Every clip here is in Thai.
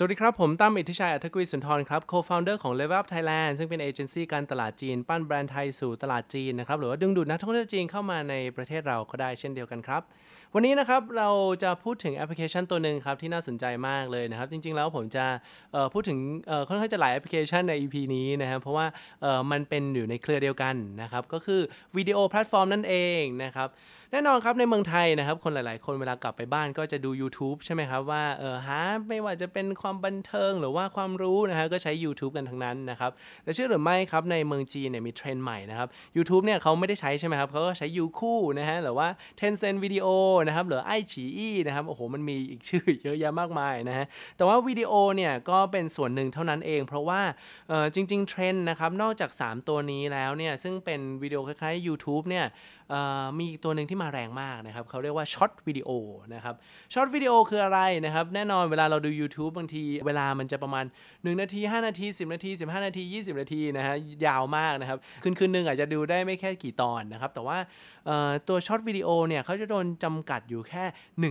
สวัสดีครับ ผมตั้มอิทธิชัยอัธกุลสุนทรครับ co-founder ของ Level Up Thailand ซึ่งเป็นเอเจนซี่การตลาดจีน ปั้นแบรนด์ไทยสู่ตลาดจีนนะครับ หรือว่าดึงดูดนักท่องเที่ยวจีนเข้ามาในประเทศเราก็ได้เช่นเดียวกันครับ วันนี้นะครับเราจะพูดถึงแอปพลิเคชันตัวหนึ่งครับ ที่น่าสนใจมากเลยนะครับ จริง ๆ แล้วผมจะพูดถึงค่อนข้างจะหลายแอปพลิเคชันใน EP นี้นะครับเพราะว่ามันเป็นอยู่ในเครือเดียวกันนะครับก็คือวิดีโอแพลตฟอร์มนั่นเองนะครับ แน่นอนครับในเมืองไทยนะครับ คนหลาย ๆ คนเวลากลับไปบ้านก็จะดู YouTube ใช่ไหมครับว่าเออหาไม่ว่าจะเป็นความบันเทิงหรือว่าความรู้นะฮะก็ใช้ YouTube กันทั้งนั้นนะครับแต่เชื่อหรือไม่ครับในเมืองจีนเนี่ยมีเทรนด์ใหม่นะครับ YouTube เนี่ยเขาไม่ได้ใช้ใช่ไหมครับเขาก็ใช้ Youku นะฮะหรือว่า Tencent Video นะครับหรือไอฉีอี้นะครับโอ้โหมันมีอีกชื่อเยอะแยะมากมายนะฮะแต่ว่าวิดีโอเนี่ยก็เป็นส่วนหนึ่งเท่านั้นเอง เพราะว่าเออจริง ๆ เทรนด์นะครับนอกจาก 3 ตัวนี้แล้วเนี่ยซึ่งเป็นวิดีโอคล้ายๆ YouTube เนี่ยเออมีตัวหนึ่งที่มาแรงมากนะครับเขาเรียกว่า short videoนะครับ short video คืออะไรนะครับแน่นอนเวลาเราดู YouTube บางทีเวลามันจะประมาณ 1 นาที 5 นาที 10 นาที 15 นาที 20 นาทีนะฮะยาวมากนะครับคืนคืนหนึ่งอาจจะดูได้ไม่แค่กี่ตอนนะครับแต่ว่าตัว short video เนี่ยเขาจะโดนจำกัดอยู่แค่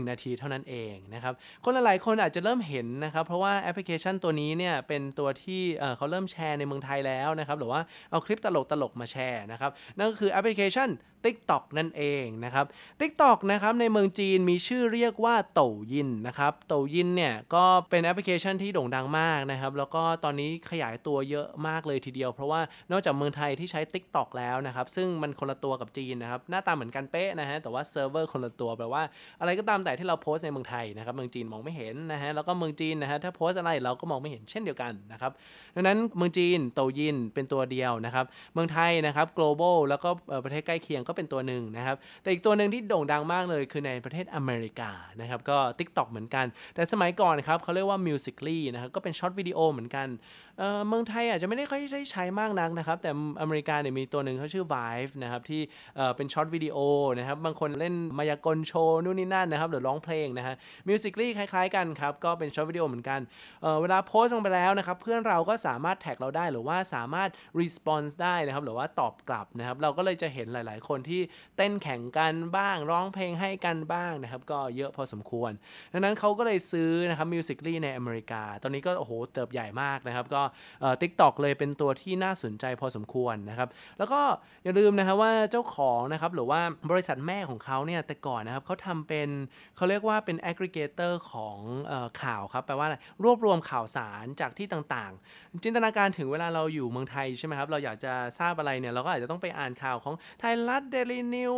1 นาทีเท่านั้นเองนะครับคนหลายๆคนอาจจะเริ่มเห็นนะครับเพราะว่าแอปพลิเคชันตัวนี้เนี่ยเป็นตัวที่เขาเริ่มแชร์ในเมืองไทยแล้วนะครับหรือว่าเอาคลิปตลกๆมาแชร์นะครับนั่นก็คือแอปพลิเคชัน TikTok นั่นเองนะครับ TikTok นะครับในเมืองจีนมีชื่อเรียกว่า Douyin นะครับ Douyin เนี่ยก็เป็นแอปพลิเคชันที่โด่งดังมากนะครับ แล้วก็ตอนนี้ขยายตัวเยอะมากเลยทีเดียว เพราะว่านอกจากเมืองไทยที่ใช้ TikTok แล้วนะครับ ซึ่งมันคนละตัวกับจีนนะครับ หน้าตาเหมือนกันเป๊ะนะฮะแต่ว่าเซิร์ฟเวอร์คนละตัวแปลว่าอะไรก็ตามแต่ที่เราโพสในเมืองไทยนะครับเมืองจีนมองไม่เห็นนะฮะแล้วก็เมืองจีนนะฮะถ้าโพสอะไรเราก็มองไม่เห็นเช่นเดียวกันนะครับดังนั้นเมืองจีน Douyin เป็นตัวเดียวนะครับเมืองไทยนะครับ global แล้วก็ประเทศใกล้เคียงก็เป็นตัวหนึ่งนะครับ แต่อีกตัวหนึ่งที่โด่งดังมากเลยคือในประเทศอเมริกานะครับ ก็ TikTok เหมือนกัน แต่สมัยก่อนครับเขาเรียกว่า Musically นะครับ ก็เป็นช็อตวิดีโอเหมือนกันเออเมืองไทยอาจจะไม่ได้ค่อยได้ใช้มากนักนะครับ แต่อเมริกาเนี่ยมีตัวหนึ่งเขาชื่อ Vive นะครับ ที่เออเป็นช็อตวิดีโอนะครับ บางคนเล่นมายากลโชว์นู่นนี่นั่นนะครับหรือร้องเพลงนะฮะ Musically คล้ายๆกันครับ ก็เป็นช็อตวิดีโอเหมือนกันเออเวลาโพสต์ลงไปแล้วนะครับ เพื่อนเราก็สามารถแท็กเราได้หรือว่าสามารถ response ได้นะครับ หรือว่าตอบกลับนะครับ เราก็เลยจะเห็นหลาย ๆ คนที่เต้นแข่งกันบ้าง ร้องเพลงให้กันบ้างนะครับ ก็เยอะพอสมควร ดังนั้นเขาก็เลยซื้อนะครับ Musically ในอเมริกา ตอนนี้ก็โอ้โหเติบใหญ่มากนะครับ ก็เอ่อ TikTok เลยเป็นตัวที่น่าสนใจพอสมควรนะครับ แล้วก็อย่าลืมนะครับว่าเจ้าของนะครับหรือว่าบริษัทแม่ของเขาเนี่ยแต่ก่อนนะครับเขาทำเป็นเขาเรียกว่าเป็น aggregator ของออข่าวครับแปลว่าอะไรรวบรวมข่าวสารจากที่ต่างๆ จินตนาการถึงเวลาเราอยู่เมืองไทยใช่ไหมครับเราอยากจะทราบอะไรเนี่ยเราก็อาจจะต้องไปอ่านข่าวของไทยรัฐเดลินิว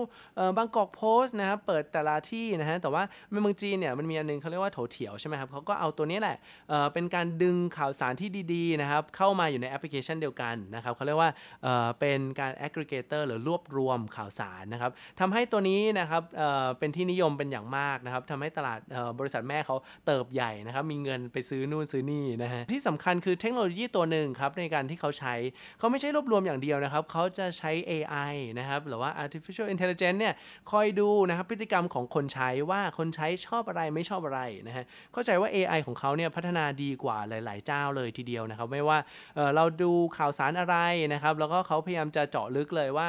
บางกอกโพสต์นะครับเปิดแต่ละที่นะฮะแต่ว่าในเมืองจีนเนี่ยมันมีอันนึงเขาเรียกว่า Toutiao ใช่ไหมครับเขาก็เอาตัวนี้แหละเเป็นการดึงข่าวสารที่ดีๆนะครับเข้ามาอยู่ในแอปพลิเคชันเดียวกันนะครับเขาเรียกว่าเเป็นการ aggregator หรือรวบรวมข่าวสารนะครับทำให้ตัวนี้นะครับเเป็นที่นิยมเป็นอย่างมากนะครับทำให้ตลาดบริษัทแม่เขาเติบใหญ่นะครับมีเงินไปซื้อนู่นซื้อนี่นะฮะที่สำคัญคือเทคโนโลยีตัวหนึ่งครับในการที่เขาใช้เขาไม่ใช่รวบรวมอย่างเดียวนะครับเขาจะใช้ AI นะครับหรือว่า artificial intelligence เนี่ยคอยดูนะครับพฤติกรรมของคนใช้ว่าคนใช้ชอบอะไรไม่ชอบอะไรนะฮะเข้าใจว่า AI ของเขาเนี่ยพัฒนาดีกว่าหลาย ๆ เจ้าเลยทีเดียวนะครับ ไม่ว่าเเราดูข่าวสารอะไรนะครับ แล้วก็เขาพยายามจะเจาะลึกเลยว่า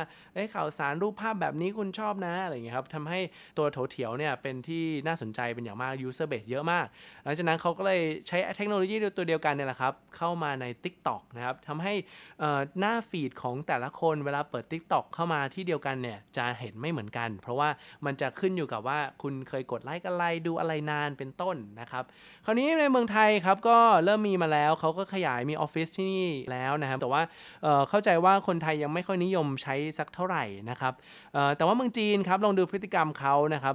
ข่าวสารรูปภาพแบบนี้คุณชอบนะอะไรอย่างเงี้ยครับทำให้ตัวโถเถียวเนี่ยเป็นที่น่าสนใจเป็นอย่างมาก user base เยอะมาก หลังจากนั้นเขาก็เลยใช้เทคโนโลยีตัวเดียวกันเนี่ยแหละครับ เข้ามาใน TikTok นะครับทำให้หน้าฟีดของแต่ละคนเวลาเปิด TikTok เข้ามาที่เดียวกันเนี่ยจะเห็นไม่เหมือนกัน เพราะว่ามันจะขึ้นอยู่กับว่าคุณเคยกดไลค์อะไรดูอะไรนานเป็นต้นนะครับ คราวนี้ในเมืองไทยครับก็เริ่มมีมาแล้วเขาก็ขยายมีออฟฟิศที่นี่แล้วนะครับ แต่ว่าเเข้าใจว่าคนไทยยังไม่ค่อยนิยมใช้สักเท่าไหร่นะครับแต่ว่าเมืองจีนครับลองดูพฤติกรรมเขานะครับ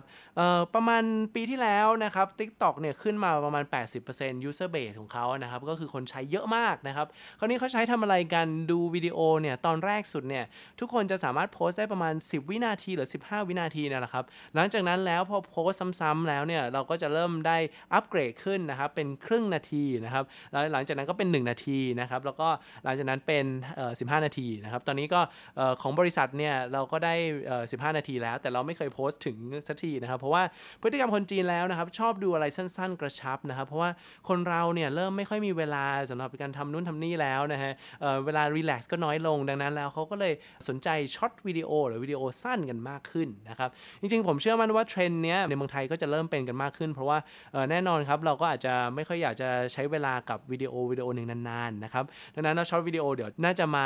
ประมาณปีที่แล้วนะครับ TikTok เนี่ยขึ้นมาประมาณ 80% user base ของเขานะครับก็คือคนใช้เยอะมากนะครับคราวนี้เขาใช้ทำอะไรกันดูวิดีโอเนี่ยตอนแรกสุดเนี่ยทุกคนจะสามารถโพสต์ได้ประมาณ10 วินาทีหรือ 15 วินาทีนี่ยแหละครับ หลังจากนั้นแล้วพอโพสซ้ำๆแล้วเนี่ยเราก็จะเริ่มได้อัปเกรดขึ้นนะครับเป็นครึ่งนาทีนะครับแล้วหลังจากนั้นก็เป็น 1 นาทีนะครับแล้วก็หลังจากนั้นเป็น 15 นาทีนะครับตอนนี้ก็ของบริษัทเนี่ยเราก็ได้ 15 นาทีแล้ว แต่เราไม่เคยโพสต์ถึงสักทีนะครับเพราะว่าพฤติกรรมคนจีนแล้วนะครับชอบดูอะไรสั้น ๆ กระชับนะครับเพราะว่าคนเราเนี่ยเริ่มไม่ค่อยมีเวลาสำหรับการทำนู่นทำนี่แล้วนะฮะเเวลารีแลกซ์ก็น้อยลงดังนั้นแล้วเขาก็เลยสนใจshort video หรือวิดีโอสั้นกันมากขึ้นนะครับ จริงๆ ผมเชื่อมั่นว่าเทรนด์เนี้ยในเมืองไทยก็จะเริ่มเป็นกันมากขึ้น เพราะว่าแน่นอนครับเราก็อาจจะไม่ค่อยอยากจะใช้เวลากับวิดีโอวิดีโอหนึ่งนานๆนะครับดังนั้น short video เดี๋ยวน่าจะมา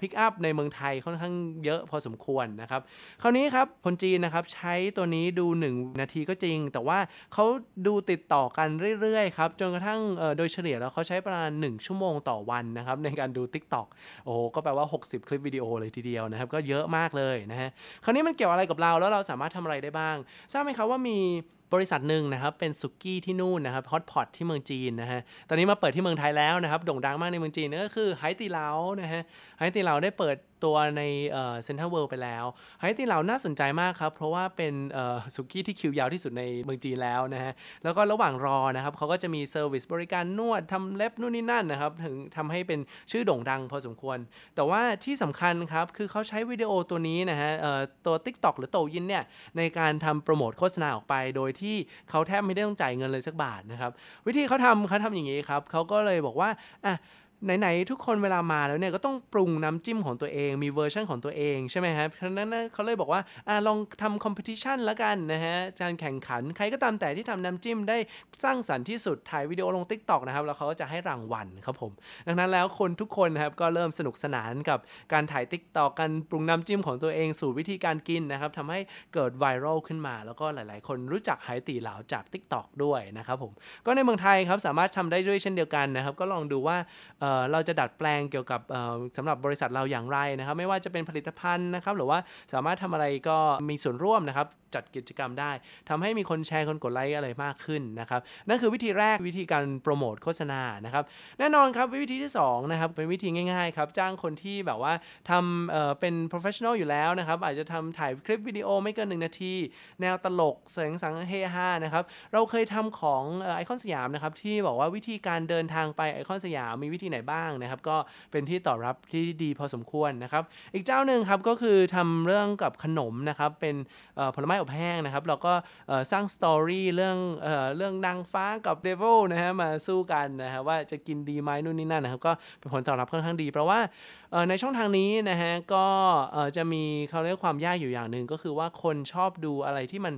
pick up ในเมืองไทยค่อนข้างเยอะพอสมควรนะครับคราวนี้ครับคนจีนนะครับใช้ตัวนี้ดู 1 นาทีก็จริง แต่ว่าเขาดูติดต่อกันเรื่อยๆครับจนกระทั่งโดยเฉลี่ยแล้วเขาใช้ประมาณ 1 ชั่วโมงต่อวันนะครับในการดู TikTok โอ้โหก็แปลว่า 60 คลิปวิดีโอเลยทีเดียวนะครับก็เยอะมากเลยนะฮะคราวนี้มันเกี่ยวอะไรกับเราแล้วเราสามารถทำอะไรได้บ้างทราบไหมครับว่ามี บริษัทหนึ่งนะครับเป็นสุกี้ที่นู่นนะครับ hotpot ที่เมืองจีนนะฮะตอนนี้มาเปิดที่เมืองไทยแล้วนะครับโด่งดังมากในเมืองจีนนั่นก็คือ Haidilao นะฮะ Haidilao ได้เปิดตัวในเซ็นทรัลเวิลด์ไปแล้ว Haidilao น่าสนใจมากครับ เพราะว่าเป็นสุกี้ที่คิวยาวที่สุดในเมืองจีนแล้วนะฮะแล้วก็ระหว่างรอนะครับเขาก็จะมี service บริการนวดทำเล็บนู่นนี่นั่นนะครับถึงทำให้เป็นชื่อโด่งดังพอสมควร แต่ว่าที่สำคัญครับคือเขาใช้วิดีโอตัวนี้นะฮะตัว TikTok หรือ Douyin เนี่ยในการทำโปรโมทโฆษณาออกไปโดยที่เขาแทบไม่ได้ต้องจ่ายเงินเลยสักบาทนะครับ วิธีเขาทำเขาทำอย่างนี้ครับเขาก็เลยบอกว่าอะ ไหนๆทุกคนเวลามาแล้วเนี่ยก็ต้องปรุงน้ำจิ้มของตัวเอง มีเวอร์ชันของตัวเองใช่ไหมครับเพราะนั้นเขาเลยบอกว่าอลองทำ competition แล้วกันนะฮะการแข่งขันใครก็ตามแต่ที่ทำน้ำจิ้มได้สร้างสรรค์ที่สุดถ่ายวิดีโอลง Tik t o อกนะครับแล้วเขาก็จะให้รางวัลครับผมดังนั้นแล้วคนทุกคนนะครับก็เริ่มสนุกสนานกับการถ่าย Tik t o อกการปรุงน้ำจิ้มของตัวเองสูตรวิธีการกินนะครับทำให้เกิดไวรัลขึ้นมา แล้วก็หลาย ๆ คนรู้จักไหตีเหลาจาก Tik t o อกด้วยนะครับผมก็ในเมืองไทยครับสามารถทำได้ด้วยเช่นเดียวกันนะครับก็ลองดูว่าเราจะดัดแปลงเกี่ยวกับสำหรับบริษัทเราอย่างไรนะครับไม่ว่าจะเป็นผลิตภัณฑ์นะครับหรือว่าสามารถทำอะไรก็มีส่วนร่วมนะครับจัดกิจกรรมได้ทำให้มีคนแชร์คนกดไลค์อะไรมากขึ้นนะครับนั่นคือวิธีแรกวิธีการโปรโมทโฆษณานะครับแน่นอนครับวิธีที่2นะครับเป็นวิธีง่ายๆครับจ้างคนที่แบบว่าทำเเป็น professional อยู่แล้วนะครับอาจจะทำถ่ายคลิปวิดีโอไม่เกิน1นาที แนวตลกเสียงสังเฮฮานะครับเราเคยทำของไอคอนสยามนะครับที่บอกว่าวิธีการเดินทางไปไอคอนสยามมีวิธีไหนบ้างนะครับ ก็เป็นที่ตอบรับที่ดีพอสมควรนะครับ อีกเจ้าหนึ่งครับก็คือทำเรื่องกับขนมนะครับ เป็นผลไม้อบแห้งนะครับเราก็สร้าง story เรื่องเอเรื่องนางฟ้ากับ devil นะฮะมาสู้กันนะครับว่าจะกินดีไหมนู่นนี่นั่นนะครับ ก็เป็นผลตอบรับค่อนข้างดี เพราะว่าในช่องทางนี้นะฮะก็จะมีเขาเรียกความยากอยู่อย่างหนึ่งก็คือว่าคนชอบดูอะไรที่มัน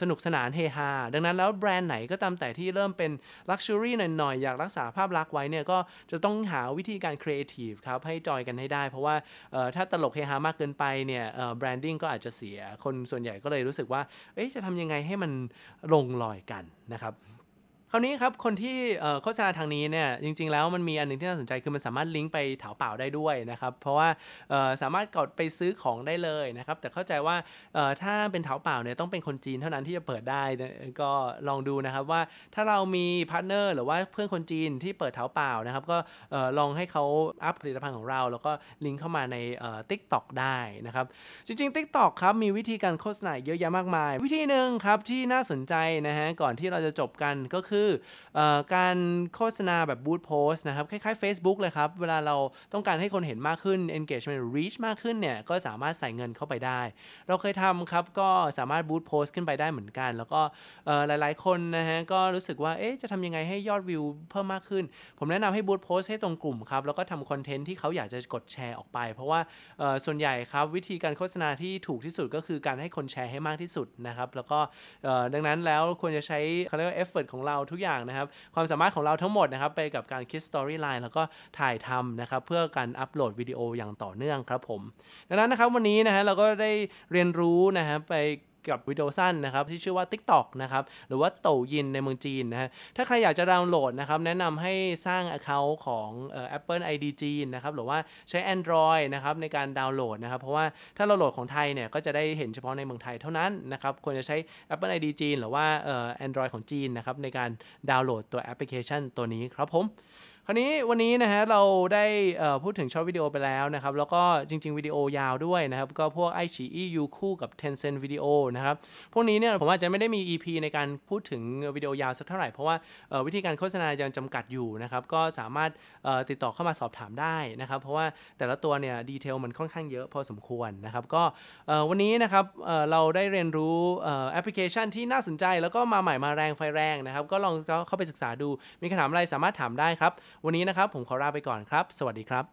สนุกสนานเฮฮาดังนั้นแล้วแบรนด์ไหนก็ตามแต่ที่เริ่มเป็น luxury หน่อยๆ อยากรักษาภาพลักษณ์ไว้เนี่ยก็จะต้องหาวิธีการครีเอทีฟครับให้จอยกันให้ได้ เพราะว่าถ้าตลกเฮฮามากเกินไปเนี่ย branding ก็อาจจะเสียคนส่วนใหญ่ก็เลยรู้สึกว่าจะทำยังไงให้มันลงรอยกันนะครับ คราวนี้ครับคนที่โฆษณาทางนี้เนี่ยจริง ๆ แล้วมันมีอันนึงที่น่าสนใจคือมันสามารถลิงก์ไป Taobao ได้ด้วยนะครับเพราะว่าสามารถกดไปซื้อของได้เลยนะครับแต่เข้าใจว่าถ้าเป็น Taobao เนี่ยต้องเป็นคนจีนเท่านั้นที่จะเปิดได้ก็ลองดูนะครับว่าถ้าเรามี partner หรือว่าเพื่อนคนจีนที่เปิด Taobao นะครับก็ลองให้เขา up ผลิตภัณฑ์ของเรา แล้วก็ลิงก์เข้ามาใน TikTok ได้นะครับจริงๆ TikTok ครับมีวิธีการโฆษณาเยอะแยะมากมาย วิธีหนึ่งครับที่น่าสนใจนะฮะก่อนที่เราจะจบกันก็คือคือการโฆษณาแบบ boost post นะครับ คล้ายๆ Facebook เลยครับ เวลาเราต้องการให้คนเห็นมากขึ้น engagement reach มากขึ้นเนี่ย ก็สามารถใส่เงินเข้าไปได้ เราเคยทำครับ ก็สามารถ boost post ขึ้นไปได้เหมือนกัน แล้วก็หลายๆ คนนะฮะ ก็รู้สึกว่า เอ๊ะ จะทำยังไงให้ยอดวิวเพิ่มมากขึ้น ผมแนะนำให้ boost post ให้ตรงกลุ่มครับ แล้วก็ทำ content ที่เขาอยากจะกดแชร์ออกไป เพราะว่าส่วนใหญ่ครับวิธีการโฆษณาที่ถูกที่สุดก็คือการให้คนแชร์ให้มากที่สุดนะครับ แล้วก็ดังนั้นแล้วควรจะใช้เขาเรียกว่าเอฟเฟกของเราทุกอย่างนะครับ ความสามารถของเราทั้งหมดนะครับไปกับการคิด storyline แล้วก็ถ่ายทำนะครับเพื่อการอัปโหลดวิดีโออย่างต่อเนื่องครับผม ดังนั้นนะครับวันนี้นะฮะเราก็ได้เรียนรู้นะฮะไป กับวิดีโอสั้นนะครับที่ชื่อว่า TikTok นะครับหรือว่า Douyin ในเมืองจีนนะฮะถ้าใครอยากจะดาวน์โหลดนะครับแนะนำให้สร้าง Account ของเอ่อ Apple ID จีนนะครับหรือว่าใช้ Android นะครับในการดาวน์โหลดนะครับเพราะว่าถ้าเราโหลดของไทยเนี่ยก็จะได้เห็นเฉพาะในเมืองไทยเท่านั้นนะครับควรจะใช้ Apple ID จีน หรือว่าเอ่อ Android ของจีนนะครับในการดาวน์โหลดตัวแอปพลิเคชันตัวนี้ครับผม คราวนี้วันนี้นะฮะเราได้พูดถึง short video ไปแล้วนะครับ แล้วก็จริง ๆ วิดีโอยาวด้วยนะครับ ก็พวก iQIYI Youku กับ Tencent วิดีโอนะครับ พวกนี้เนี่ยผมอาจจะไม่ได้มี EP ในการพูดถึงวิดีโอยาวสักเท่าไหร่ เพราะว่าวิธีการโฆษณายังจำกัดอยู่นะครับ ก็สามารถติดต่อเข้ามาสอบถามได้นะครับ เพราะว่าแต่ละตัวเนี่ย detail มันค่อนข้างเยอะพอสมควรนะครับ ก็วันนี้นะครับเราได้เรียนรู้แอปพลิเคชันที่น่าสนใจ แล้วก็มาใหม่มาแรงไฟแรงนะครับ ก็ลองเข้าไปศึกษาดู มีคำถามอะไรสามารถถามได้ครับวันนี้นะครับผมขอลาไปก่อนครับ สวัสดีครับ